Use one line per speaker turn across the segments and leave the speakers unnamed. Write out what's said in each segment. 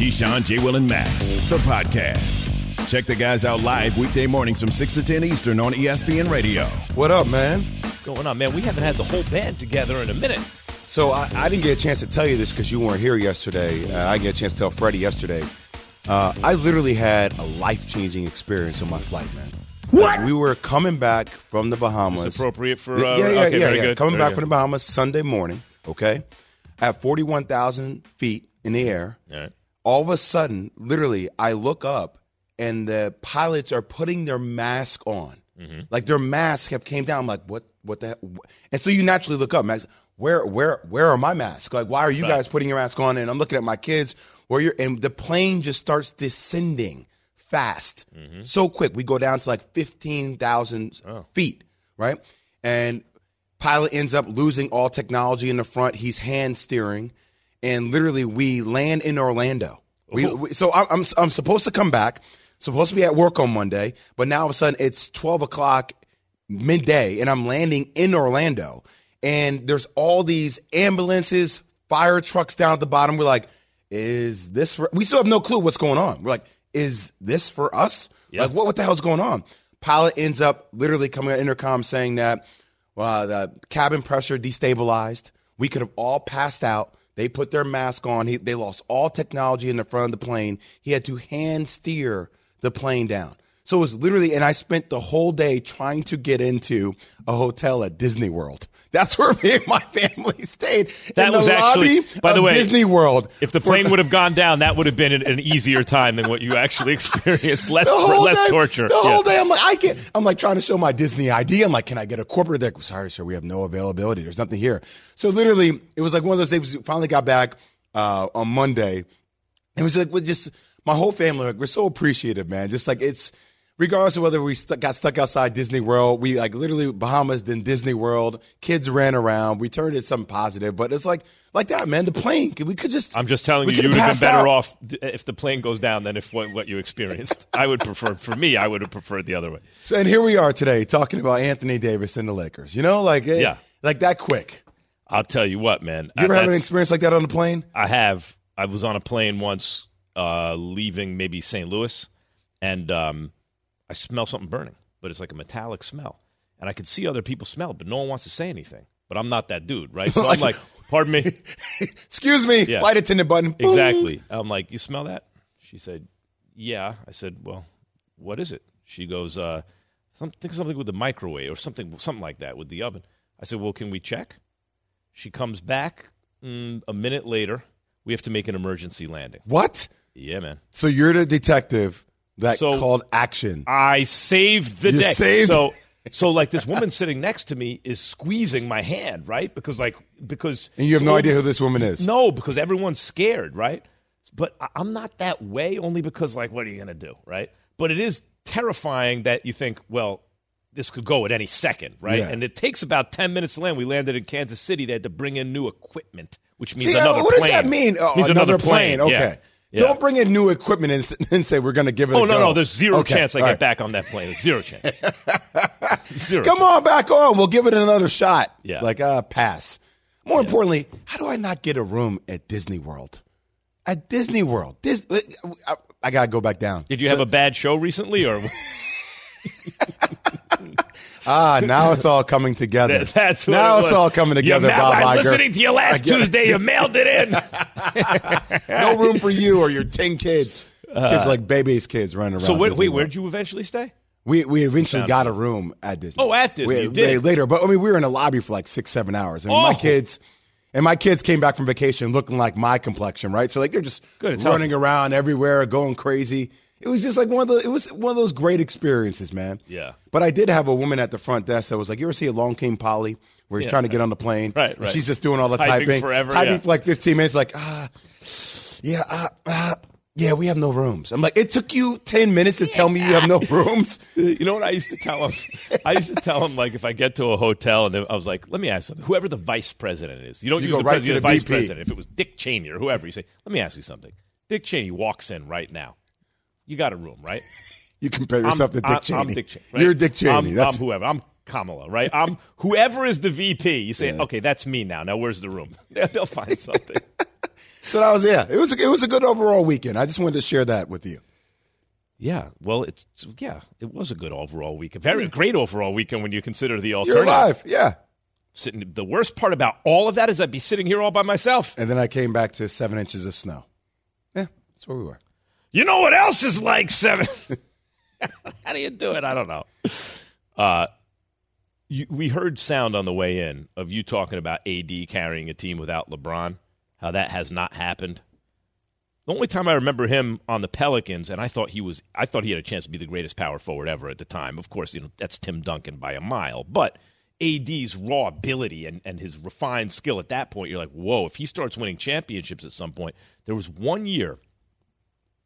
Keyshawn, J. Will, and Max, the podcast. Check the guys out live weekday mornings from 6 to 10 Eastern on ESPN Radio.
What up, man?
What's going on, man? We haven't had the whole band together in a minute.
So I, I didn't get a chance to tell you this because you weren't here yesterday. Uh, I didn't get a chance to tell Freddie yesterday. Uh, I literally had a life changing experience on my flight, man. What? we were coming back from the Bahamas.
Is appropriate for,
Yeah,
uh,
yeah, yeah,
okay,
yeah,
very
yeah.
good,
Coming
very
back
good.
from the Bahamas Sunday morning. Okay, at forty one thousand feet in the air.
All right.
All of a sudden, literally, I look up and the pilots are putting their mask on.
Mm-hmm.
Like their masks have came down. I'm like, what? What the? Heck? And so you naturally look up, Max. Where, where, where are my masks? Like, why are you guys putting your mask on? And I'm looking at my kids. Where you're, and the plane just starts descending fast,
Mm-hmm.
so quick. We go down to like fifteen thousand
Oh.
feet, right? And pilot ends up losing all technology in the front. He's hand steering, and literally we land in Orlando. We, oh. we so I'm, I'm I'm supposed to come back, supposed to be at work on Monday, but now all of a sudden it's 12 o'clock midday, and I'm landing in Orlando, and there's all these ambulances, fire trucks down at the bottom. We're like, is this for? We still have no clue what's going on. We're like, is this for us?
Yeah.
Like, what what the hell's going on? Pilot ends up literally coming on intercom saying that well, the cabin pressure destabilized. We could have all passed out. They put their mask on. He, they lost all technology in the front of the plane. He had to hand steer the plane down. So it was literally, and I spent the whole day trying to get into a hotel at Disney World. That's where me and my family stayed.
That
in the
was actually,
lobby
by the way,
Disney World.
If the plane would have gone down, that would have been an, an easier time than what you actually experienced. Less, less
day,
torture.
The
Yeah.
whole day, I'm like, I can I'm like trying to show my Disney ID. I'm like, can I get a corporate? They're sorry, sir, we have no availability. There's nothing here. So literally, it was like one of those days. We finally got back uh, on Monday. It was like, with just my whole family. Like, we're so appreciative, man. Just like it's. Regardless of whether we stu- got stuck outside Disney World, we like literally Bahamas, then Disney World. Kids ran around. We turned it something positive, but it's like like that, man. The plane, we could just.
I'm just telling you, you would have been better
out.
off if the plane goes down than if what, what you experienced. I would prefer, for me, I would have preferred the other way.
So, and here we are today talking about Anthony Davis and the Lakers. You know, like eh,
Yeah.
like that quick.
I'll tell you what, man.
You ever
I,
have an experience like that on the plane?
I have. I was on a plane once, uh, leaving maybe St. Louis, and um, I smell something burning, but it's like a metallic smell, and I could see other people smell it, but no one wants to say anything. But I'm not that dude, right? So I'm like, "Pardon me."
Excuse me,
Yeah.
flight attendant button. Boom.
Exactly. I'm like, you smell that? She said, yeah. I said, well, what is it? She goes, uh, some, think something with the microwave or something, something like that with the oven. I said, well, can we check? She comes back mm, a minute later. We have to make an emergency landing.
What?
Yeah, man.
So you're the detective that
So-
called action.
I saved the
You
day.
saved-
So, so like this woman sitting next to me is squeezing my hand, right? Because like because
And you have
so
no idea who this woman is.
No, because everyone's scared, right? But I'm not that way only because, like, what are you going to do, right? But it is terrifying that you think, well, this could go at any second, right?
Yeah.
And it takes about 10 minutes to land. We landed in Kansas City. They had to bring in new equipment, which means
See, uh,
another
what
plane.
What does that mean? Oh,
Means
another,
another
plane.
plane.
Okay.
Yeah.
Don't bring in new equipment and, and say we're going to give it.
Oh,
a
no,
go.
no. There's zero
Okay,
chance I
all
get
right.
back on that plane. Zero chance. zero
Come
chance.
on back on. We'll give it another shot.
Yeah.
Like uh, pass. More importantly, how do I not get a room at Disney World? At Disney World, Dis- I, I gotta go back down.
Did you have a bad show recently, or
Ah, now it's all coming together.
that's what
now
it
it's all coming together,
ma-
Bob
I'm
Iger.
listening to you last
I get it.
Tuesday. You mailed it in.
no room for you or your ten kids. kids like baby's kids running around.
Uh, so wait, wait, where'd you eventually stay?
We we eventually got a room at Disney.
Oh, at Disney,
We-
you did.
we- later, but I mean, we were in a lobby for like six, seven hours. I mean, my
Oh.
kids and my kids came back from vacation looking like my complexion, right? So like they're just
Good,
running
healthy.
around everywhere, going crazy. It was just like one of the. It was one of those great experiences, man.
Yeah.
But I did have a woman at the front desk that was like, "You ever see Along Came Polly?" Where he's
Yeah.
trying to get on the plane,
Right,
and
right.
She's just doing all the
Typing
typing,
forever,
typing
yeah.
for like fifteen minutes, like ah, yeah, ah, ah. Yeah, we have no rooms. I'm like, it took you 10 minutes to tell me you have no rooms.
You know what I used to tell him? I used to tell him like if I get to a hotel and I was like, let me ask something. Whoever the vice president is, you don't
You
use
go
the
right
president,
to the
vice
VP.
president. If it was Dick Cheney or whoever, you say, let me ask you something. Dick Cheney walks in right now. You got a room, right?
You compare yourself to Dick
I'm,
Cheney.
I'm Dick Cheney. right?
You're Dick Cheney.
I'm,
That's
I'm whoever. I'm Kamala, right? I'm whoever is the VP. You say, okay, that's me now. Now where's the room? They'll find something.
so that was yeah. It was a, it was a good overall weekend. I just wanted to share that with you.
yeah, well, it's yeah, it was a good overall weekend. Very great overall weekend when you consider the alternative.
You're alive, yeah.
Sitting. The worst part about all of that is I'd be sitting here all by myself.
And then I came back to seven inches of snow. Yeah, that's where we were.
You know what else is like seven? How do you do it? I don't know. Uh, you, we heard sound on the way in of you talking about AD carrying a team without LeBron. How that has not happened. The only time I remember him on the Pelicans, and I thought he was, I thought he had a chance to be the greatest power forward ever at the time. Of course, you know that's Tim Duncan by a mile, but AD's raw ability and, and his refined skill at that point, you're like, whoa! If he starts winning championships at some point, there was one year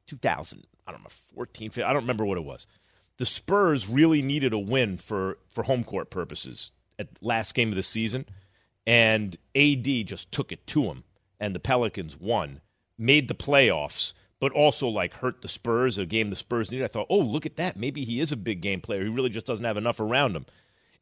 2000, I don't know, 14, 15, I don't remember what it was. The Spurs really needed a win for, for home court purposes at last game of the season, and AD just took it to him, and the Pelicans won, made the playoffs, but also like hurt the Spurs, a game the Spurs needed. I thought, oh, look at that. Maybe he is a big game player. He really just doesn't have enough around him.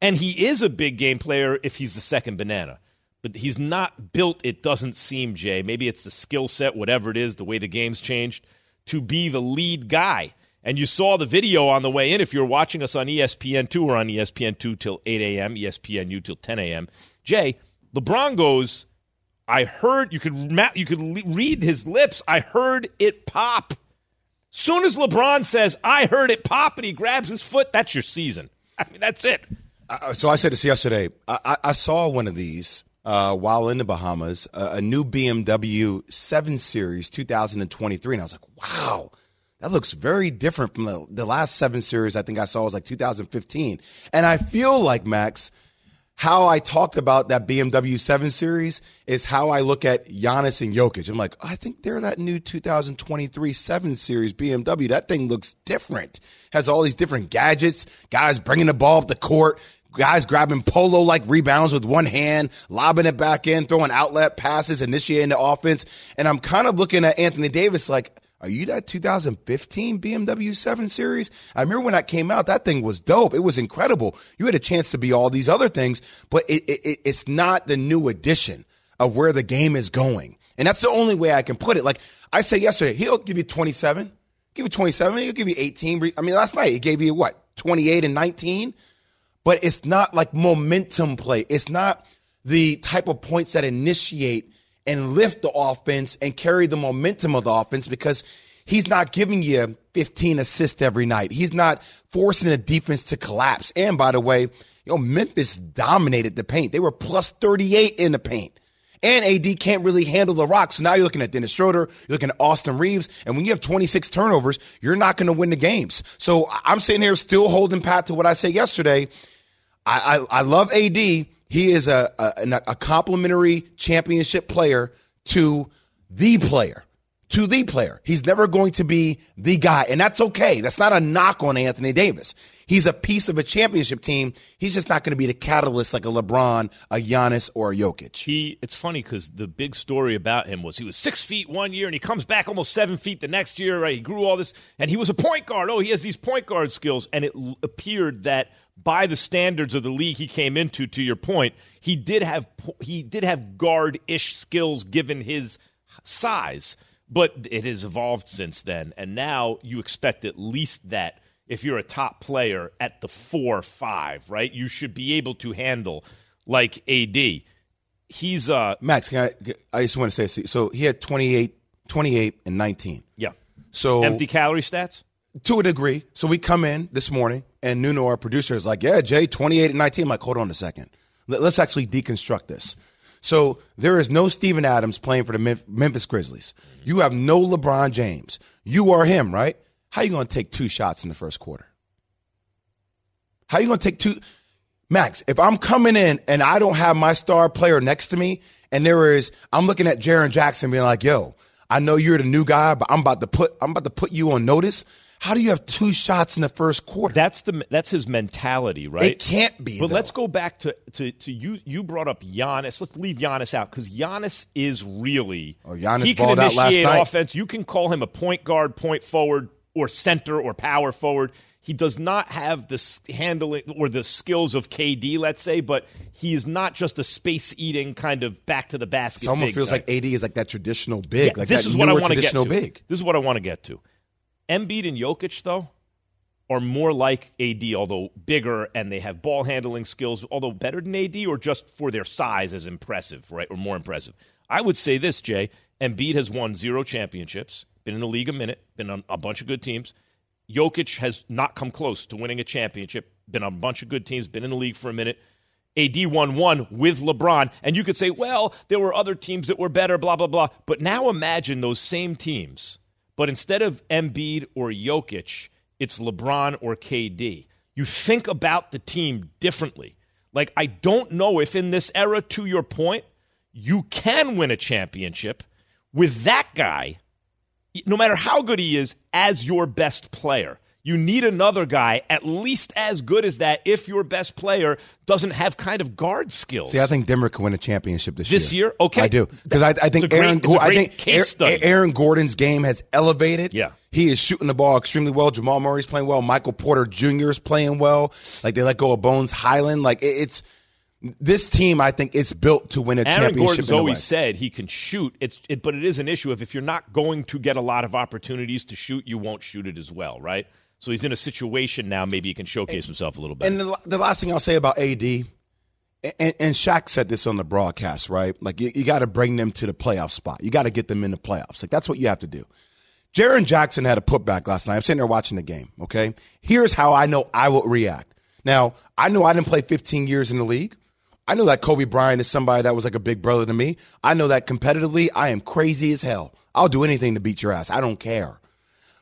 And he is a big game player if he's the second banana. But he's not built, it doesn't seem, Jay. Maybe it's the skill set, whatever it is, the way the game's changed, to be the lead guy. And you saw the video on the way in. If you're watching us on E ESPN2 or on ESPN2 till 8 a.m., ESPNU till 10 a.m., Jay, LeBron goes, I heard, you could, you could read his lips, I heard it pop. Soon as LeBron says, I heard it pop, and he grabs his foot, that's your season. I mean, that's it.
Uh, so I said this yesterday. I, I, I saw one of these uh, while in the Bahamas, a new BMW 7 Series 2023, and I was like, wow, that looks very different from the, the last 7 Series I think I saw was like 2015. And I feel like, Max, how I talked about that BMW 7 Series is how I look at Giannis and Jokic. I'm like, I think they're that new 2023 7 Series BMW. That thing looks different. Has all these different gadgets, guys bringing the ball up the court, guys grabbing polo like rebounds with one hand, lobbing it back in, throwing outlet passes, initiating the offense. And I'm kind of looking at Anthony Davis like, are you that 2015 BMW 7 Series? I remember when that came out, that thing was dope. It was incredible. You had a chance to be all these other things, but it, it, it's not the new edition of where the game is going. And that's the only way I can put it. Like I said yesterday, he'll give you 27, give you 27, he'll give you 18. I mean, last night he gave you what, 28 and 19? But it's not like momentum play. It's not the type of points that initiate and lift the offense and carry the momentum of the offense because he's not giving you 15 assists every night. He's not forcing the defense to collapse. And by the way, you know, Memphis dominated the paint. They were plus 38 in the paint. And AD can't really handle the rock. So now you're looking at Dennis Schroeder, you're looking at Austin Reaves, and when you have 26 turnovers, you're not going to win the games. So I'm sitting here still holding pat to what I said yesterday. I, I, I love AD. He is a, a, a complementary championship player to the player. To the player. He's never going to be the guy. And that's okay. That's not a knock on Anthony Davis. He's a piece of a championship team. He's just not going to be the catalyst like a LeBron, a Giannis, or a Jokic.
He, it's funny because the big story about him was he was six feet one year and he comes back almost seven feet the next year. Right? He grew all this, and he was a point guard. Oh, he has these point guard skills, and it appeared that by the standards of the league he came into, to your point, he did have he did have guard ish skills given his size, but it has evolved since then, and now you expect at least that if you're a top player at the four five, right? You should be able to handle like AD. He's uh
Max, can I, I just want to say, so he had 28, 28 and 19.
yeah.
So
Empty calorie stats?
to a degree. So we come in this morning, and Nuno, our producer, is like, "Yeah, Jay, twenty-eight and 19. I'm like, "Hold on a second. Let, us actually deconstruct this." So there is no Steven Adams playing for the Memphis Grizzlies. Mm-hmm. You have no LeBron James. You are him, right? How are you going to take two shots in the first quarter? How you going to take two? Max, if I'm coming in and I don't have my star player next to me, and there is, I'm looking at Jaren Jackson being like, "Yo." I know you're the new guy, but I'm about to put I'm about to put you on notice. How do you have two shots in the first quarter?
That's the that's his mentality, right?
It can't be.
But
though.
let's go back to, to, to you. You brought up Giannis. Let's leave Giannis out because Giannis is really.
Oh, Giannis
he can
balled out
initiate
last night.
offense. You can call him a point guard, point forward, or center, or power forward. He does not have the handling or the skills of KD, let's say, but he is not just a space eating kind of back to the basket.
It almost feels
guy.
like AD is like that traditional big.
Yeah,
like
this is what I want to get to.
big.
This is what I want to get to. Embiid and Jokic, though, are more like AD, although bigger, and they have ball handling skills, although better than AD, or just for their size as impressive, right, or more impressive. I would say this, Jay. Embiid has won zero championships, been in the league a minute, been on a bunch of good teams. Jokic has not come close to winning a championship, been on a bunch of good teams, been in the league for a minute. AD won one with LeBron. And you could say, well, there were other teams that were better, blah, blah, blah. But now imagine those same teams, but instead of Embiid or Jokic, it's LeBron or KD. You think about the team differently. Like, I don't know if in this era, to your point, you can win a championship with that guy no matter how good he is, as your best player. You need another guy at least as good as that if your best player doesn't have kind of guard skills.
See, I think Denver can win a championship this, year.
This year? Okay.
I do because I, I think
great-
Aaron.
a
I
great
think Aaron- Aaron Gordon's game has elevated.
Yeah.
he is shooting the ball extremely well. Jamal Murray's playing well. Michael Porter Jr. is playing well. Like they let go of Bones Hyland. Like it, it's this team. I think is built to win a
Aaron
championship.
Gordon's always said he can shoot. It's it, but it is an issue of if you're not going to get a lot of opportunities to shoot, you won't shoot it as well, right? So he's in a situation now. Maybe he can showcase himself a little bit.
And the, the last thing I'll say about AD, and, and Shaq said this on the broadcast, right? Like you, you got to bring them to the playoff spot. You got to get them in the playoffs. Like that's what you have to do. Jaren Jackson had a putback last night. I'm sitting there watching the game. Okay, here's how I know I will react. Now I know I didn't play 15 years in the league. I know that Kobe Bryant is somebody that was like a big brother to me. I know that competitively, I am crazy as hell. I'll do anything to beat your ass. I don't care.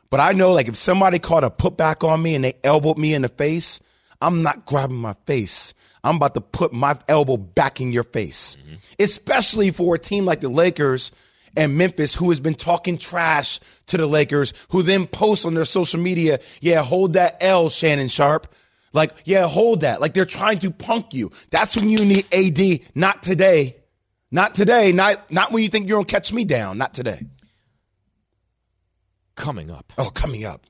But I know, like, if somebody caught a putback on me and they elbowed me in the face, I'm not grabbing my face. I'm about to put my elbow back in your face. Mm-hmm. Especially for a team like the Lakers and Memphis, who has been talking trash to the Lakers, who then post on their social media, yeah, hold that L, Shannon Sharpe. Like, yeah, hold that. Like, they're trying to punk you. That's when you need AD, not today. Not today. Not, not when you think you're going to catch me down. Not today.
Coming up.
Oh, coming up.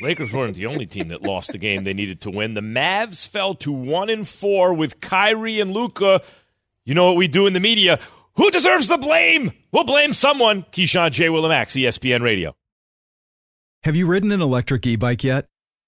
Lakers weren't the only team that lost the game they needed to win. The Mavs fell to one and four with Kyrie and Luka. You know what we do in the media? Who deserves the blame? We'll blame someone. Keyshawn J. Willimax, ESPN Radio.
Have you ridden an electric e bike yet?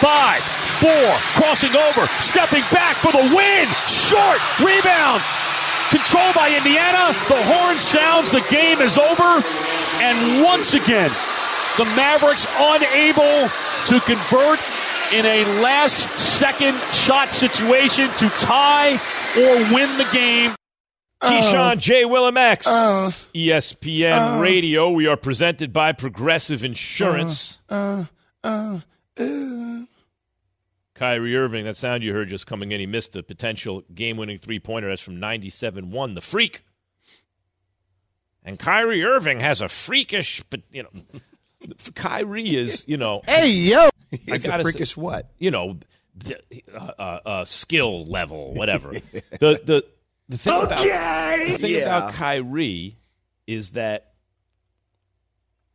Five, four, crossing over, stepping back for the win. Short rebound. Controlled by Indiana. The horn sounds. The game is over. And once again, the Mavericks unable to convert in a last second shot situation to tie or win the game.
Keyshawn J. Willimax, E ESPN Radio. We are presented by Progressive Insurance.
uh, uh.
Kyrie Irving, that sound you heard just coming in, he missed the potential game winning three pointer. That's from 97 1. The freak. And Kyrie Irving has a freakish, but, you know, Kyrie is, you know,
Hey, yo. It's a
gotta
freakish
say-
what?
you know, uh, uh, uh, skill level, whatever. the the the thing about the thing
Yeah.
about Kyrie is that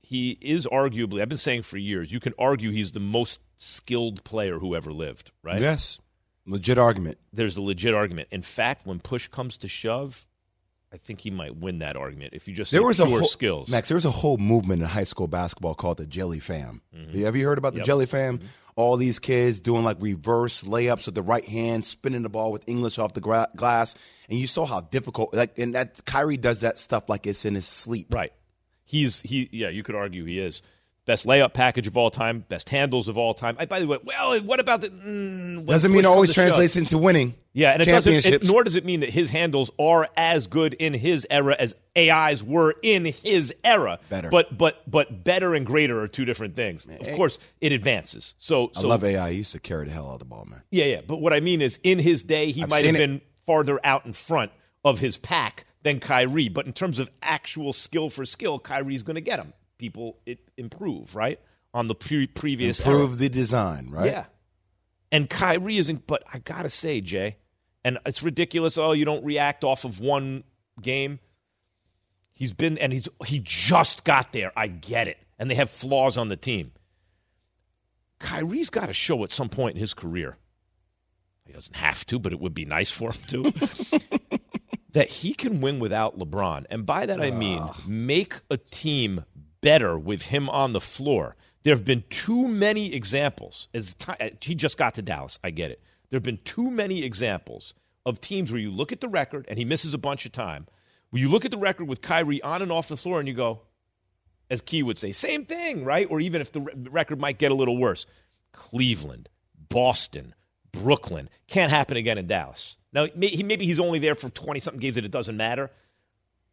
he is arguably. I've been saying for years. You can argue he's the most skilled player who ever lived. Right?
Yes. Legit argument.
There's a legit argument. In fact, when push comes to shove, I think he might win that argument if you just
There was a whole,
skills.
Max, there was a whole movement in high school basketball called the Jelly Fam. Mm-hmm. Have you heard about the
Yep.
Jelly Fam? Mm-hmm. All these kids doing like reverse layups with the right hand, spinning the ball with English off the gra- glass, and you saw how difficult. Like, and that Kyrie does that stuff like it's in his sleep.
Right. He's he yeah, you could argue he is. Best layup package of all time, best handles of all time. I, by the way, well, what about the mm,
Doesn't mean it always
shove-
translates into winning.
Yeah, and it doesn't.
championships.
It, nor does it mean that his handles are as good in his era as AI's were in his era.
Better.
but but but better and greater are two different things. Of course, it advances. So,
I
so
love AI. He used to carry the hell out of the ball, man.
yeah, yeah. But what I mean is, in his day, he
I've
might have
it.
been farther out in front of his pack than Kyrie. But in terms of actual skill for skill, Kyrie's going to get him. People it improve right on the pre- previous era.
Improve the design, right?
Yeah. And Kyrie isn't, but I got to say, Jay, and it's ridiculous. Oh, you don't react off of one game. He's been, and he's he just got there. I get it. And they have flaws on the team. Kyrie's got to show at some point in his career. He doesn't have to, but it would be nice for him to. that he can win without LeBron. And by that I mean make a team better with him on the floor. There have been too many examples. As ti- uh, he just got to Dallas, I get it. There have been too many examples of teams where you look at the record and he misses a bunch of time. Where you look at the record with Kyrie on and off the floor and you go, as Key would say, same thing, right? Or even if the re- record might get a little worse. Cleveland, Boston, Brooklyn can't happen again in Dallas. Now, maybe he's only there for 20 something games and it doesn't matter.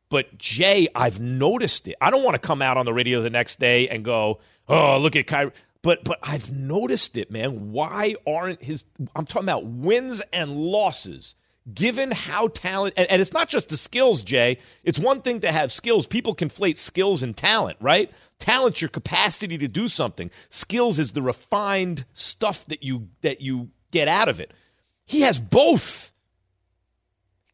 But Jay, I've noticed it. I don't want to come out on the radio the next day and go, "Oh, look at Kyrie." But but I've noticed it, man. Why aren't his? I'm talking about wins and losses. Given how talent, and, and it's not just the skills, Jay. It's one thing to have skills. People conflate skills and talent, right? Talent's your capacity to do something. Skills is the refined stuff that you that you get out of it. He has both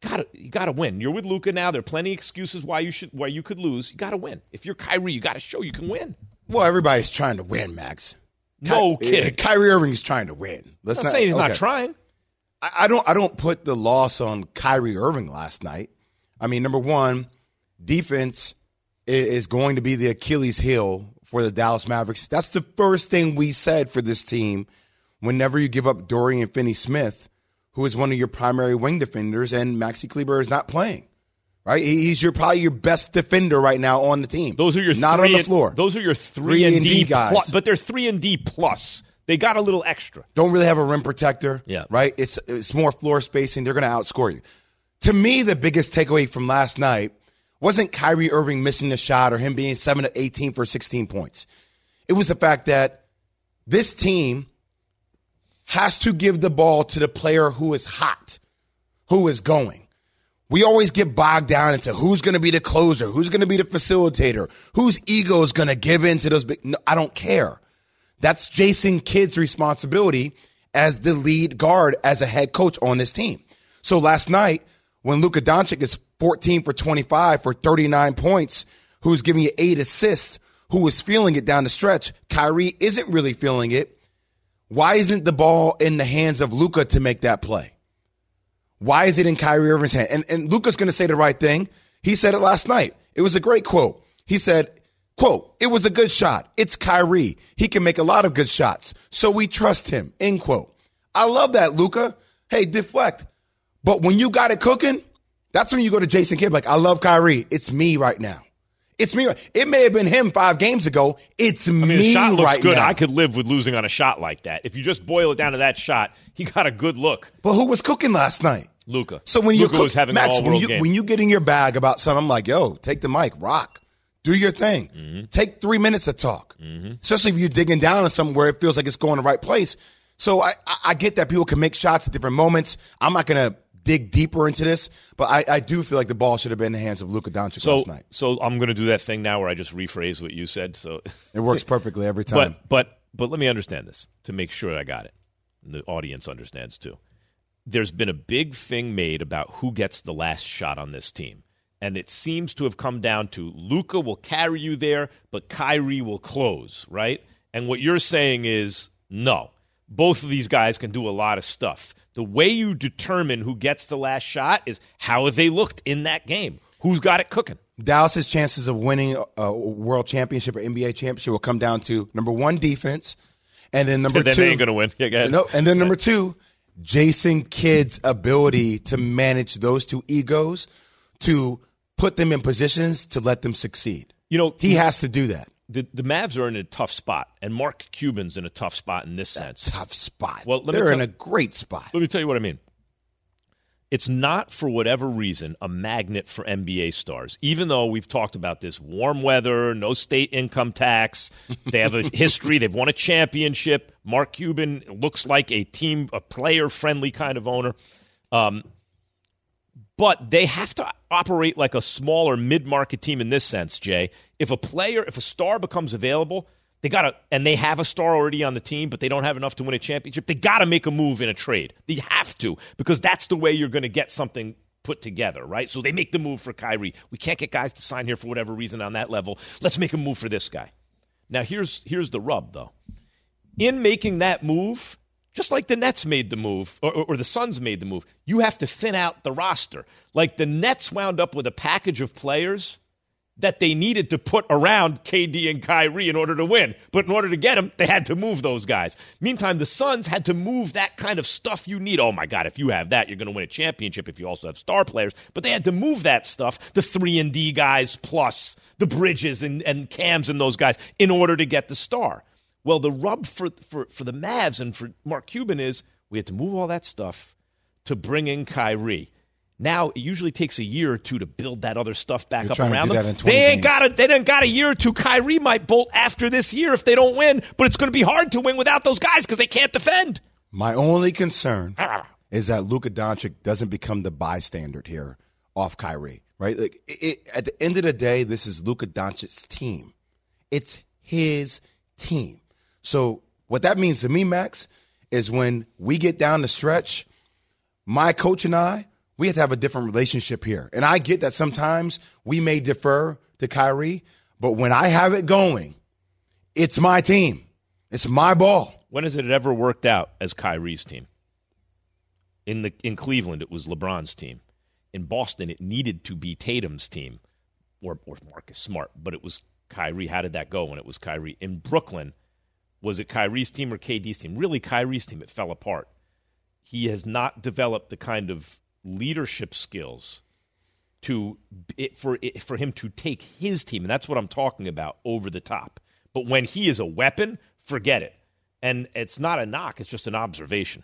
got to you got to win. You're with Luka now. There are plenty of excuses why you should why you could lose. You got to win. If you're Kyrie, you got to show you can win.
Well, everybody's trying to win, Max.
No
Ky-
kidding.
Kyrie Irving's trying to win. Let's
I'm
not
saying he's not trying.
I I don't I don't put the loss on Kyrie Irving last night. I mean, number one, defense is going to be the Achilles heel for the Dallas Mavericks. That's the first thing we said for this team whenever you give up Dorian Finney Smith, who is one of your primary wing defenders, and Maxi Kleber is not playing. Right? He's your probably your best defender right now on the team.
Those are your
not
three
on the
and-
floor.
Those are your three,
Three
and
and
D,
D guys.
plus, but they're three and D plus. They got a little extra.
don't really have a rim protector.
Yeah.
Right? It's it's more floor spacing. They're gonna outscore you. To me, the biggest takeaway from last night wasn't Kyrie Irving missing the shot or him being seven to eighteen for sixteen points. It was the fact that this team has to give the ball to the player who is hot, who is going. We always get bogged down into who's going to be the closer, who's going to be the facilitator, whose ego is going to give in to those big. No, I don't care. That's Jason Kidd's responsibility as the lead guard as a head coach on this team. So last night, when Luka Doncic is 14 for 25 for 39 points, who's giving you eight assists, who is feeling it down the stretch, Kyrie isn't really feeling it. Why isn't the ball in the hands of Luka to make that play? Why is it in Kyrie Irving's hand? And, and Luka's going to say the right thing. He said it last night. It was a great quote. He said, quote, it was a good shot. It's Kyrie. He can make a lot of good shots. So we trust him, end quote. I love that, Luka. Hey, deflect. But when you got it cooking, that's when you go to Jason Kidd, like, I love Kyrie. It's me right now. It's me. It may have been him five games ago. It's
I mean,
me
the shot looks
right
good.
now.
I could live with losing on a shot like that. If you just boil it down to that shot, he got a good look.
But who was cooking last night?
Luka.
So when you
was having
Max, when you
game.
when you get in your bag about something, I'm like, yo, take the mic, rock, Do your thing.
Mm-hmm.
Take three minutes to talk, especially if you're digging down on something where it feels like it's going the right place. So I, I, I get that people can make shots at different moments. I'm not going to dig deeper into this, but I, I do feel like the ball should have been in the hands of Luka Doncic
So,
last night.
so I'm going to do that thing now where I just rephrase what you said. So,
It works perfectly every time.
but but but let me understand this to make sure I got it. And the audience understands too. There's been a big thing made about who gets the last shot on this team. And it seems to have come down to Luka will carry you there, but Kyrie will close, right? And what you're saying is no. Both of these guys can do a lot of stuff. The way you determine who gets the last shot is how they looked in that game. Who's got it cooking?
Dallas's chances of winning a world championship or NBA championship will come down to number one defense, and then number
then
two.
they ain't going to win. Yeah.
No, and then number two, Jason Kidd's ability to manage those two egos, to put them in positions to let them succeed.
You know,
He has to do that.
The, the Mavs are in a tough spot, and Mark Cuban's in a tough spot in this sense.
Tough spot.
Well, let
they're
tell-
in a great spot.
Let me tell you what I mean. It's not, for whatever reason, a magnet for NBA stars. Even though we've talked about this warm weather, no state income tax, they have a history, they've won a championship. Mark Cuban looks like a team, a player friendly kind of owner. Um, but they have to operate like a smaller mid-market team in this sense, Jay. If a player, if a star becomes available, they got to and they have a star already on the team, but they don't have enough to win a championship. They got to make a move in a trade. They have to because that's the way you're going to get something put together, right? So they make the move for Kyrie. We can't get guys to sign here for whatever reason on that level. Let's make a move for this guy. Now here's here's the rub though. In making that move, just like the Nets made the move, or, or, the Suns made the move, you have to thin out the roster. Like the Nets wound up with a package of players that they needed to put around KD and Kyrie in order to win. But in order to get them, they had to move those guys. Meantime, the Suns had to move that kind of stuff you need. Oh my God, if you have that, you're going to win a championship if you also have star players. But they had to move that stuff, the 3 and D guys plus the Bridges and, and Cams and those guys in order to get the star. Well, the rub for, for, for the Mavs and for Mark Cuban is we had to move all that stuff to bring in Kyrie. Now it usually takes a year or two to build that other stuff back
You're
up around them. they ain't
games.
got a they didn't got a year or two. Kyrie might bolt after this year if they don't win, but it's going to be hard to win without those guys because they can't defend.
My only concern ah. is that Luka Doncic doesn't become the bystander here off Kyrie, right? Like it, it, at the end of the day, this is Luka Doncic's team. It's his team. So what that means to me, Max, is when we get down the stretch, my coach and I, we have to have a different relationship here. And I get that sometimes we may defer to Kyrie, but when I have it going, it's my team. It's my ball.
When has it ever worked out as Kyrie's team? In the in Cleveland, it was LeBron's team. In Boston, it needed to be Tatum's team or or Marcus Smart, but it was Kyrie. How did that go when it was Kyrie? In Brooklyn, was it Kyrie's team or KD's team? Really, Kyrie's team. It fell apart. He has not developed the kind of leadership skills to it, for it, for him to take his team, and that's what I'm talking about over the top. But when he is a weapon, forget it. And it's not a knock; it's just an observation.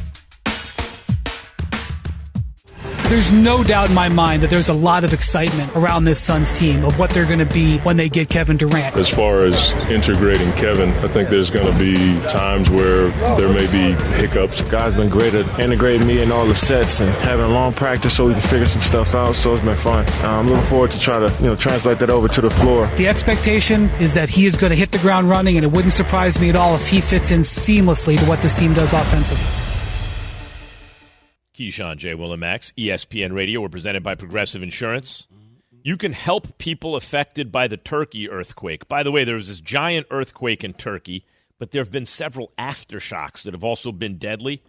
There's no doubt in my mind that there's a lot of excitement around this Suns team of what they're going to be when they get Kevin Durant.
As far as integrating Kevin, I think there's going to be times where there may be hiccups.
Guys been great at integrating me in all the sets and having a long practice so we can figure some stuff out. So it's been fun. Uh, I'm looking forward to try to you know translate that over to the floor.
The expectation is that he is going to hit the ground running, and it wouldn't surprise me at all if he fits in seamlessly to what this team does offensively.
Keyshawn J. Will ESPN Radio. We're presented by Progressive Insurance. You can help people affected by the Turkey earthquake. By the way, there was this giant earthquake in Turkey, but there have been several aftershocks that have also been deadly.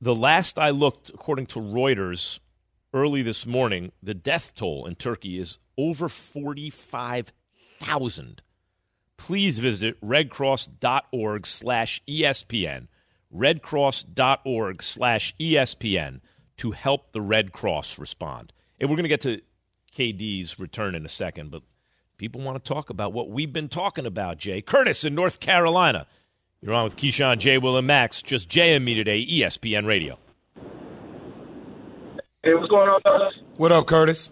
The last I looked, according to Reuters, early this morning, the death toll in Turkey is over 45,000. Please visit redcross.org slash ESPN, redcross.org slash ESPN to help the Red Cross respond. And we're going to get to KD's return in a second, but people want to talk about what we've been talking about, Jay. Curtis in North Carolina. You're on with Keyshawn, Jay, Will, and Max. Just Jay and me today, ESPN Radio.
Hey, what's going on, fellas?
What up, Curtis?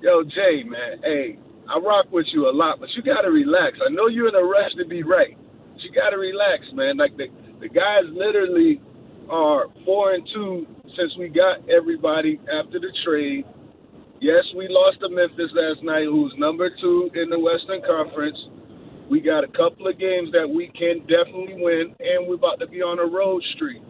Yo, Jay, man. Hey, I rock with you a lot, but you got to relax. I know you're in a rush to be right. You got to relax, man. Like the the guys literally are four and two since we got everybody after the trade. Yes, we lost to Memphis last night, who's number two in the Western Conference. We got a couple of games that we can definitely win, and we're about to be on a road streak.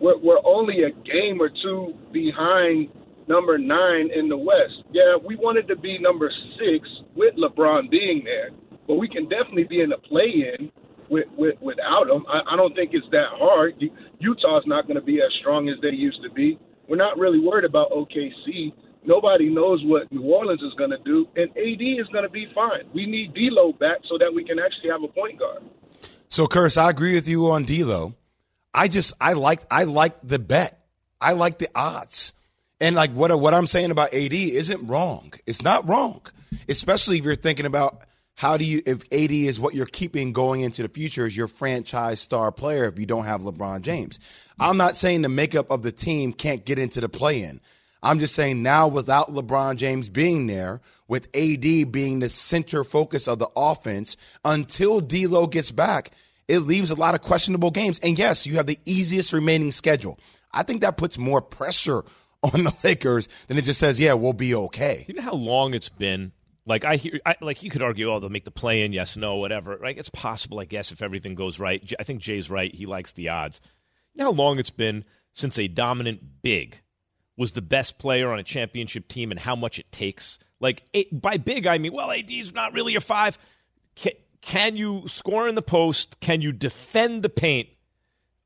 We're, we're only a game or two behind number nine in the West. Yeah, we wanted to be number six with LeBron being there, but we can definitely be in the play-in with, with without them. I, I don't think it's that hard. Utah's not going to be as strong as they used to be. We're not really worried about OKC. Nobody knows what New Orleans is going to do, and AD is going to be fine. We need D'Lo back so that we can actually have a point guard.
So, Curtis, I agree with you on D'Lo. I just I like I like the bet. I like the odds. And like what what I'm saying about AD isn't wrong. It's not wrong, especially if you're thinking about how do you if AD is what you're keeping going into the future as your franchise star player if you don't have LeBron James. I'm not saying the makeup of the team can't get into the play-in. I'm just saying now without LeBron James being there, with AD being the center focus of the offense until D'Lo gets back, it leaves a lot of questionable games. And yes, you have the easiest remaining schedule. I think that puts more pressure on the Lakers than it just says, "Yeah, we'll be okay."
You know how long it's been. Like I hear, I, like you could argue, oh, they'll make the play in, yes, no, whatever. Right? It's possible, I guess, if everything goes right. I think Jay's right. He likes the odds. You know how long it's been since a dominant big was the best player on a championship team, and how much it takes. Like it, by big, I mean, well, AD's not really a five. Can, can you score in the post? Can you defend the paint?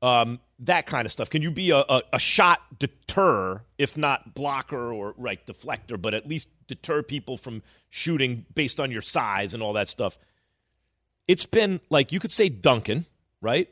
Um, that kind of stuff. Can you be a, a, a, shot deter, if not blocker or right deflector, but at least deter people from shooting based on your size and all that stuff? It's been like you could say Duncan, right?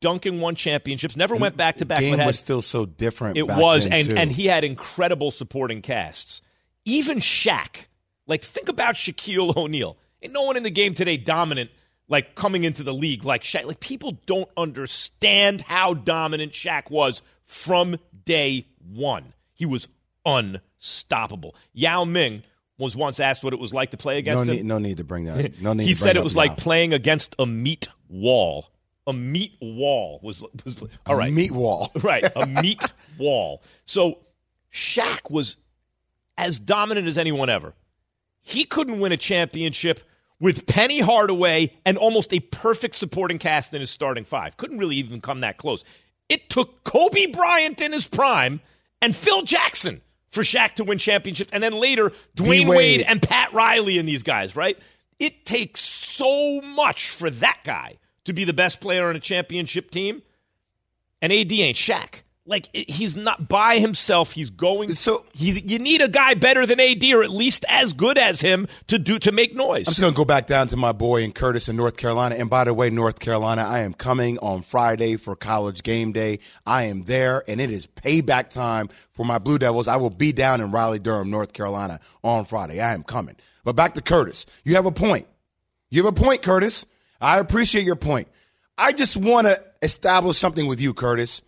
Duncan won championships, never went back to back.
Game was still so different.
It was, and too. and he had incredible supporting casts. Even Shaq, like think about Shaquille O'Neal. Ain't no one in the game today dominant like coming into the league like Shaq. Like people don't understand how dominant Shaq was from day one. He was unstoppable. Yao Ming was once asked what it was like to play against
no
him.
Need, no need to bring that. No need.
he said it was like playing against a meat wall. A meat wall was, was all right.
A meat wall,
right? A meat wall. So Shaq was as dominant as anyone ever. He couldn't win a championship with Penny Hardaway and almost a perfect supporting cast in his starting five. Couldn't really even come that close. It took Kobe Bryant in his prime and Phil Jackson for Shaq to win championships, and then later Dwyane Wade and Pat Riley and these guys, right? It takes so much for that guy to be the best player on a championship team, and AD ain't Shaq. Like he's not by himself. He's going.
So
he's you need a guy better than AD, or at least as good as him to do to make noise.
I'm just going to go back down to my boy in Curtis in North Carolina. And by the way, North Carolina, I am coming on Friday for college game day. I am there, and it is payback time for my Blue Devils. I will be down in Raleigh, Durham, North Carolina on Friday. I am coming. But back to Curtis. You have a point. You have a point, Curtis. I appreciate your point. I just want to establish something with you, Curtis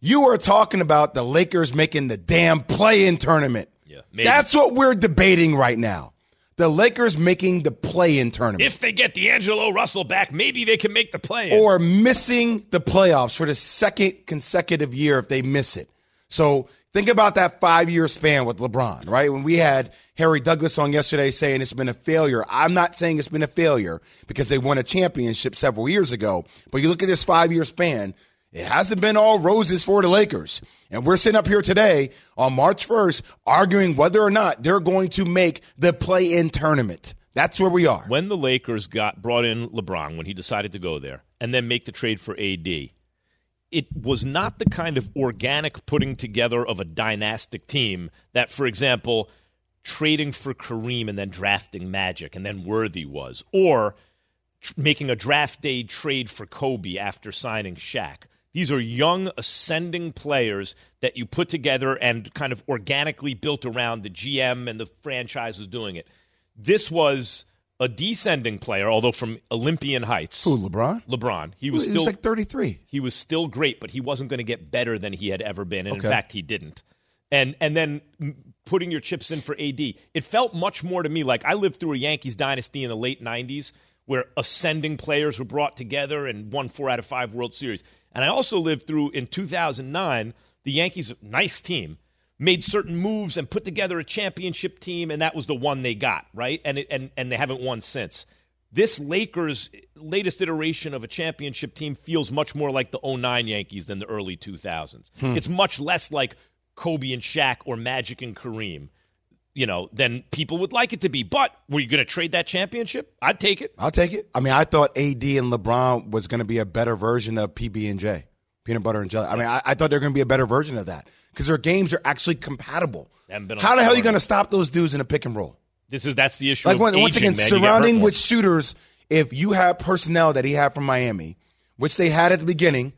You are talking about the Lakers making the damn play-in tournament.
Yeah, maybe.
That's what we're debating right now. The Lakers making the play-in tournament.
If they get D'Angelo Russell back, maybe they can make the play.
or missing the playoffs for the second consecutive year if they miss it. So think about that five year span with LeBron, right? When we had Harry Douglas on yesterday saying it's been a failure. I'm not saying it's been a failure because they won a championship several years ago. But you look at this five year span, it hasn't been all roses for the Lakers. And we're sitting up here today on March 1st arguing whether or not they're going to make the play in tournament. That's where we are.
when the Lakers got brought in LeBron when he decided to go there and then make the trade for AD, it was not the kind of organic putting together of a dynastic team that, for example, trading for Kareem and then drafting Magic and then Worthy was, or tr- making a draft day trade for Kobe after signing Shaq. These are young, ascending players that you put together and kind of organically built around the GM and the franchise was doing it. This was a descending player, although from Olympian heights.
Who, LeBron?
LeBron. He was
He
still
was like 33.
he was still great, but he wasn't going to get better than he had ever been, and
Okay.
in fact, he didn't. And and then putting your chips in for AD, it felt much more to me like I lived through a Yankees dynasty in the late '90s where ascending players were brought together and won four out of five World Series. And I also lived through in 2009 the Yankees, nice team, made certain moves and put together a championship team, and that was the one they got right, and it, and and they haven't won since. This Lakers latest iteration of a championship team feels much more like the 09 Yankees than the early 2000s.
Hmm.
It's much less like Kobe and Shaq or Magic and Kareem, you know, than people would like it to be. But were you going to trade that championship? I'd take it.
I'll take it. I mean, I thought AD and LeBron was going to be a better version of PB and J, peanut butter and jelly. I mean, I, I thought they were going to be a better version of that because their games are actually compatible. How the hell are you going to stop those dudes in a pick and roll?
This is that's the issue.
Like when, once again,
man. You get hurt
surrounding with shooters. If you have personnel that he had from Miami, which they had at the beginning,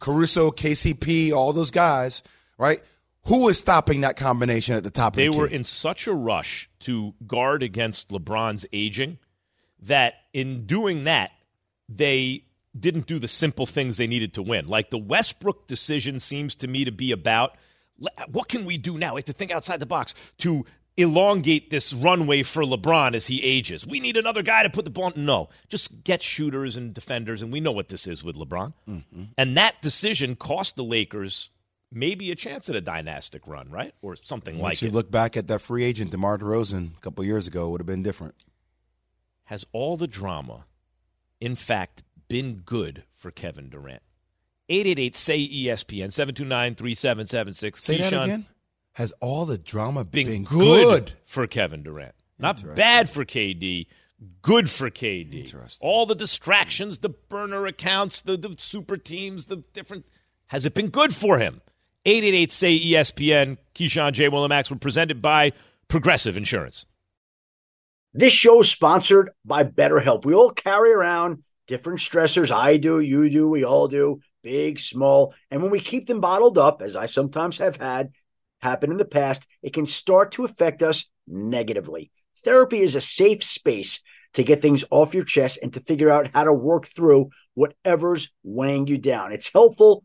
Caruso, KCP, all those guys, right? Who is stopping that combination at the top?
they
of the
were in such a rush to guard against LeBron's aging that in doing that, they didn't do the simple things they needed to win. Like the Westbrook decision seems to me to be about what can we do now? We have to think outside the box to elongate this runway for LeBron as he ages. We need another guy to put the ball. No, just get shooters and defenders, and we know what this is with LeBron. Mm-hmm. And that decision cost the Lakers maybe a chance at a dynastic run, right, or something
Once
like
you
it.
look back at that free agent DeMar DeRozan a couple years ago, it would have been different.
Has all the drama, in fact, been good for Kevin Durant? 888 say ESPN 729 3776.
Say that again. Has all the drama
Been,
been,
good,
good?
for Kevin Durant. Not bad for KD, good for KD.
Interesting.
All the distractions, the burner accounts, the, the super teams, the different. Has it been good for him? 888 say ESPN. Keyshawn J. Willimax were presented by Progressive Insurance.
This show is sponsored by BetterHelp. We all carry around different stressors. I do, you do, we all do, big, small. And when we keep them bottled up, as I sometimes have had happen in the past, it can start to affect us negatively. Therapy is a safe space to get things off your chest and to figure out how to work through whatever's weighing you down. It's helpful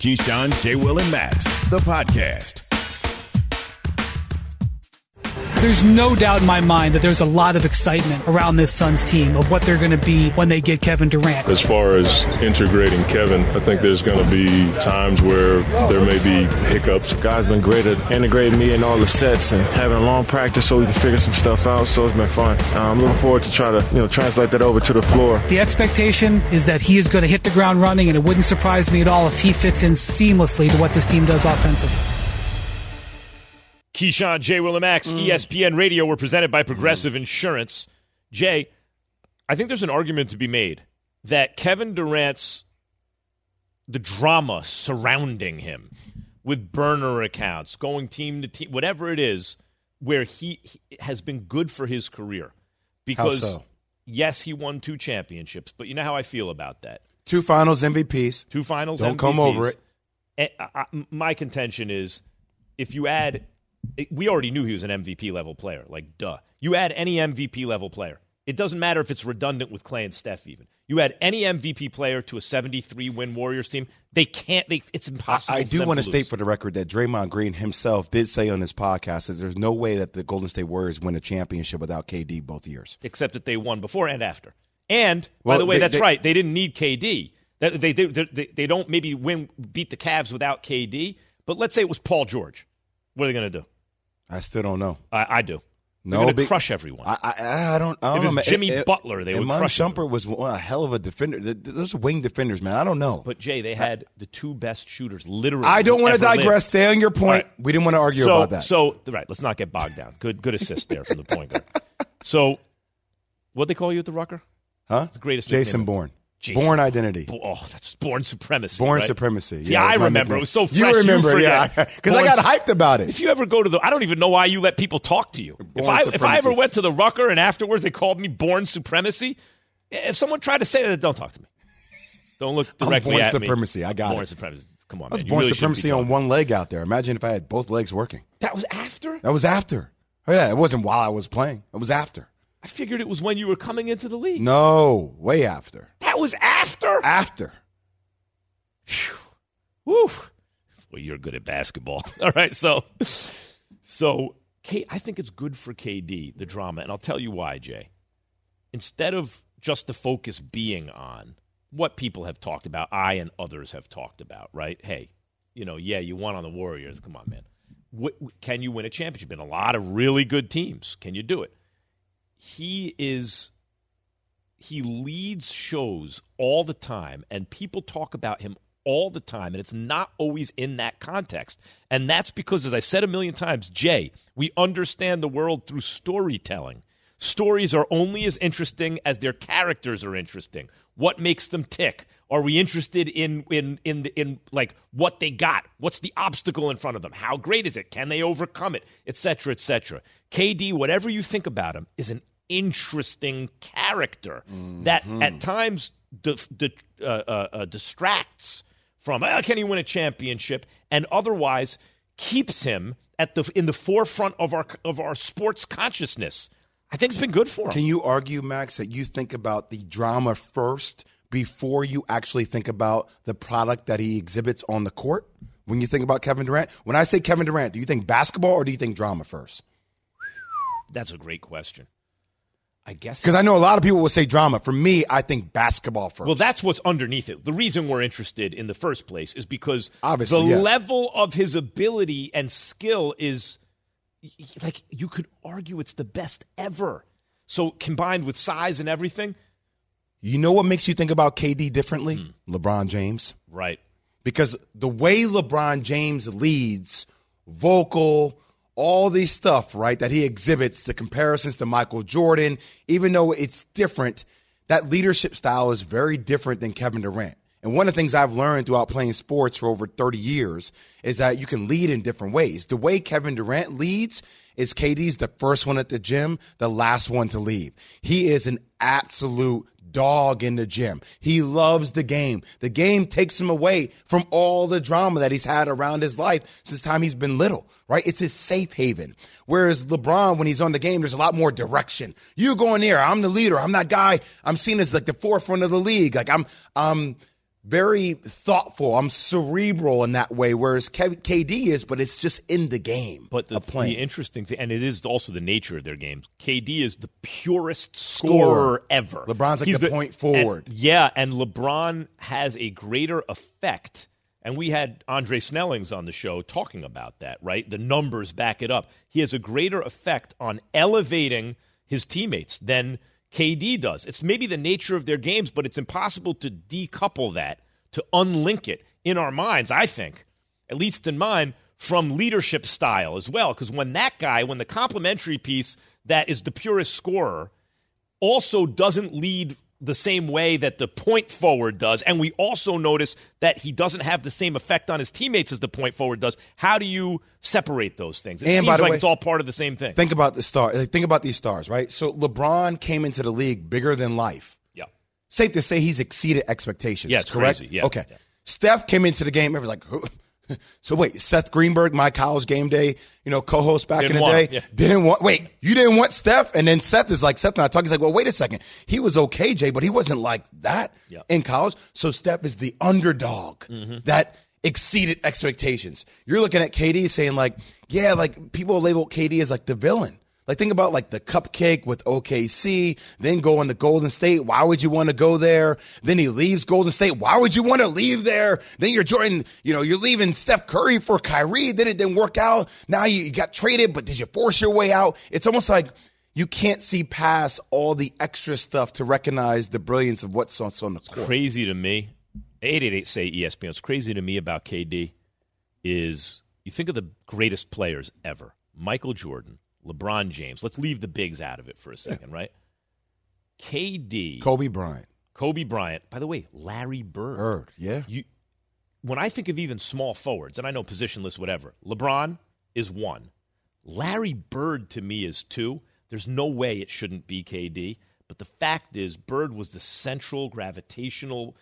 Keyshawn, J. Will, and Max, the podcast.
There's no doubt in my mind that there's a lot of excitement around this Suns team of what they're going to be when they get Kevin Durant.
As far as integrating Kevin, I think there's going to be times where there may be hiccups.
Guys been great at integrating me in all the sets and having a long practice so we can figure some stuff out. So it's been fun. Uh, I'm looking forward to try to you know translate that over to the floor.
The expectation is that he is going to hit the ground running, and it wouldn't surprise me at all if he fits in seamlessly to what this team does offensively.
Keyshawn, J. Will and Max,
Mm.
ESPN Radio. We're presented by mm. Progressive Insurance. Jay, I think there's an argument to be made that Kevin Durant's the drama surrounding him with burner accounts, going team to team, whatever it is, where he, he has been good for his career. Because
so?
yes, he won two championships, but you know how I feel about that.
Two finals MVPs.
Two finals.
Don't come over it.
I- I- uh, uh, my contention is, if you add, it- we already knew he was an MVP level player. Like, duh. You add any MVP level player. It doesn't matter if it's redundant with Clay and Steph. Even you add any MVP player to a 73 win Warriors team, they can't. They, it's impossible.
I
for
do want to
to
state for the record that Draymond Green himself did say on his podcast that there's no way that the Golden State Warriors win a championship without KD both years.
except that they won before and after. And by the way,
they-
that's
they-
right. They didn't need KD. They, they, they, they, they don't maybe win beat the Cavs without KD. But let's say it was Paul George. What are they going to do?
I still don't know.
I, I do. They're
No,
going to crush everyone.
I, I, I don't. I don't
If
know.
Jimmy
It-
Butler, they would crush
Shumpert was a hell of a defender. Th- th- Those are wing defenders, man. I don't know.
But Jay, they had the two best shooters, literally.
I don't want to digress.
lived.
Stay on your point.
Right.
We didn't want to argue
so,
about that.
So, right, let's not get bogged down. Good, good assist there from the point guard. So, what they call you at the Rucker?
huh?
It's the greatest.
Jason. Bourne.
Jason.
Bourne identity.
Oh, that's Bourne supremacy.
Bourne
right?
supremacy.
See,
Yeah,
I remember. It was so fresh.
You remember,
forget.
yeah. Because I got hyped about it.
If you ever go to the, I don't even know why you let people talk to you. If
Bourne
I if I ever went to the Rucker and afterwards they called me Bourne supremacy, eh, if someone tried to say that, don't talk to me. Don't look directly
Bourne
at
supremacy.
me.
I got
Bourne
it.
supremacy. Come on,
I was
man.
Bourne
really
supremacy on one leg out there. Imagine if I had both legs working.
That was after.
That was after. Oh, yeah, it wasn't while I was playing. It was after.
I figured it was when you were coming into the league.
No, way after.
That was after.
After.
Woo. Well, you're good at basketball. All right, so so K, I think it's good for KD the drama, and I'll tell you why, Jay. Instead of just the focus being on what people have talked about, I and others have talked about, right? Hey, you know, yeah, you won on the Warriors. Come on, man. What, can you win a championship? Been a lot of really good teams. Can you do it? He is he leads shows all the time and people talk about him all the time and it's not always in that context. And that's because as i've said a million times jay we understand the world through storytelling. Stories are only as interesting as their characters are interesting. What makes them tick? Are we interested in in in in like what they got? What's the obstacle in front of them? How great is it? Can they overcome it? Etc etc kd whatever you think about him is an interesting character that at times di- di- uh, uh, uh, distracts from "Ah, can he win a championship and otherwise keeps him at the in the forefront of our of our sports consciousness. I think it's been good for him.
Can you argue, Max, that you think about the drama first before you actually think about the product that he exhibits on the court? When you think about Kevin Durant, when I say Kevin Durant, do you think basketball or do you think drama first?
That's a great question. I guess
Because I know a lot of people will say drama. For me, I think basketball first.
Well, that's what's underneath it. The reason we're interested in the first place is because
Obviously,
the
yes.
level of his ability and skill is y- y- like you could argue it's the best ever. So combined with size and everything,
You know what makes you think about KD differently?
Hmm.
LeBron James.
right?
Because the way LeBron James leads, vocal, all these stuff, right, that he exhibits, the comparisons to Michael Jordan, even though it's different, that leadership style is very different than Kevin Durant. And one of the things I've learned throughout playing sports for over 30 years is that you can lead in different ways. The way Kevin Durant leads is KD's the first one at the gym, the last one to leave. He is an absolute dog in the gym. He loves the game. The game takes him away from all the drama that he's had around his life since time he's been little, right? It's his safe haven. Whereas LeBron, when he's on the game, there's a lot more direction. You go in there. I'm the leader. I'm that guy. I'm seen as like the forefront of the league. Like I'm, I'm very thoughtful. I'm cerebral in that way, whereas KD is, but it's just in the game.
But the, the interesting thing, and it is also the nature of their games. KD is the purest scorer ever.
LeBron's like
He's
the point forward.
and- yeah, and LeBron has a greater effect. And we had Andre Snellings on the show talking about that, right? The numbers back it up. He has a greater effect on elevating his teammates than KD does. It's maybe the nature of their games, but it's impossible to decouple that, to unlink it in our minds, I think, at least in mine, from leadership style as well. Because when that guy, when the complementary piece that is the purest scorer, also doesn't lead the same way that the point forward does, and we also notice that he doesn't have the same effect on his teammates as the point forward does. How do you separate those things? It
And
seems
by the
like
way-
it's all part of the same thing.
Think about the star. Like, think about these stars, right? So LeBron came into the league bigger than life.
Yeah.
Safe to say he's exceeded expectations.
Yeah, it's
correct.
crazy. Yeah.
Okay. Steph came into the game. Everyone's like, "Who?" so wait, Seth Greenberg, my college game day, you know, co-host back
Didn't
in the
want
day,
yeah.
didn't want. Wait, you didn't want Steph, and then Seth is like, Seth and I talk. He's like, well, wait a second. He was okay, Jay, but he wasn't like that in college. So Steph is the underdog
Mm-hmm.
that exceeded expectations. You're looking at KD saying like, yeah, like people label KD as like the villain. Like think about like the cupcake with OKC, then going to Golden State. Why would you want to go there? Then he leaves Golden State. Why would you want to leave there? Then you're joining, you know, you're leaving Steph Curry for Kyrie. Then it didn't work out. Now you, you got traded, but did you force your way out? It's almost like you can't see past all the extra stuff to recognize the brilliance of what's on, on the court.
It's crazy to me. 888 say ESPN. What's crazy to me about KD is you think of the greatest players ever Michael Jordan, LeBron James. Let's leave the bigs out of it for a second, right? KD,
Kobe Bryant.
Kobe Bryant. By the way, Larry Bird.
Bird, yeah.
You, when I think of even small forwards, and I know positionless, whatever, LeBron is one. Larry Bird to me is two. There's no way it shouldn't be KD. But the fact is, Bird was the central gravitational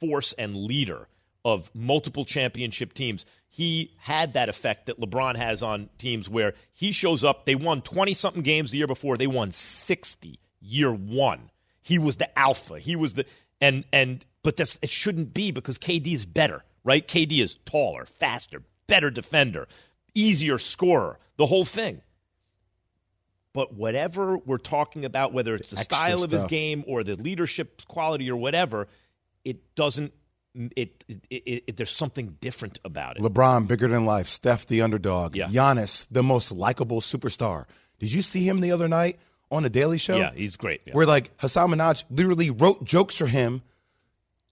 force and leader of multiple championship teams. He had that effect that LeBron has on teams where he shows up. They won 20 something games the year before, they won 60 year one. He was the alpha. He was the and and but that's it shouldn't be because KD is better, right? KD is taller, faster, better defender, easier scorer, the whole thing. But whatever we're talking about, whether it's the
Extra
style of his game or the leadership quality or whatever, it doesn't. It, it, it, it there's something different about it.
LeBron bigger than life. Steph the underdog.
Yeah.
Giannis the most likable superstar. Did you see him the other night on the Daily Show?
Yeah, he's great. Yeah.
Where like Hasan Minhaj literally wrote jokes for him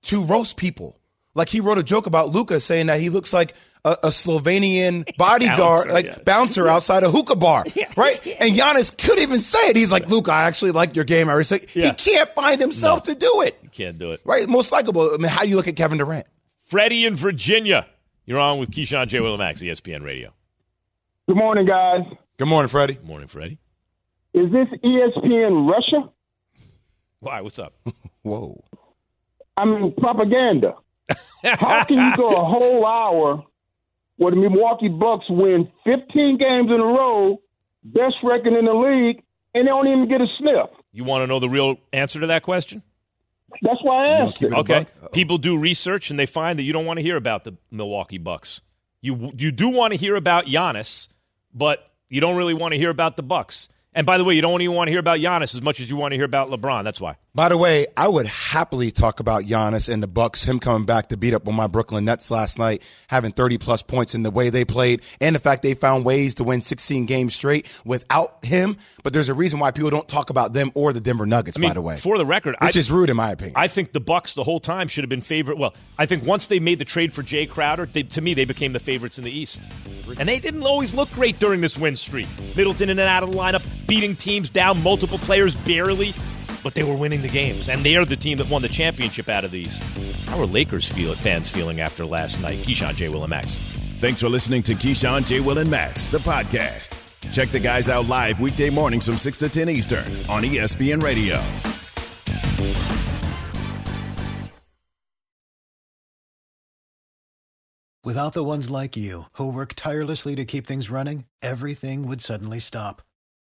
to roast people. Like he wrote a joke about Luka saying that he looks like a, a Slovenian bodyguard,
Bouncer,
like
yeah.
bouncer outside a hookah bar, right? And Giannis couldn't even say it. He's like, Luka, I actually like your game. I respect.
Yeah.
He can't find himself to do it,
You can't do it.
right? Most likable. I mean, how do you look at Kevin Durant?
Freddie in Virginia. You're on with Keyshawn J. Willimax, ESPN Radio.
Good morning, guys.
Good morning, Freddie.
Good morning, Freddie.
Is this ESPN Russia?
Why? What's up?
Whoa.
I mean, propaganda. How can you go a whole hour where the Milwaukee Bucks win 15 games in a row, best record in the league, and they don't even get a sniff?
You want to know the real answer to that question?
That's why I asked it.
Okay. People do research and they find that you don't want to hear about the Milwaukee Bucks. You you do want to hear about Giannis, but you don't really want to hear about the Bucks. And by the way, you don't even want to hear about Giannis as much as you want to hear about LeBron. That's why.
By the way, I would happily talk about Giannis and the Bucks, him coming back to beat up on my Brooklyn Nets last night, having 30 plus points in the way they played, and the fact they found ways to win 16 games straight without him. But there's a reason why people don't talk about them or the Denver Nuggets,
I mean,
by the way.
for the record,
which
I-
is rude in my opinion.
I think the Bucks the whole time should have been favorite. Well, I think once they made the trade for Jae Crowder, they, to me they became the favorites in the East, and they didn't always look great during this win streak. Middleton in and out of the lineup, beating teams down, multiple players barely, but they were winning the games, and they are the team that won the championship out of these. How are Lakers feel, fans feeling after last night? Keyshawn J. Will and Max.
Thanks for listening to Keyshawn, J. Will, and Max, the podcast. Check the guys out live weekday mornings from 6 to 10 Eastern on ESPN Radio.
Without the ones like you, who work tirelessly to keep things running, everything would suddenly stop.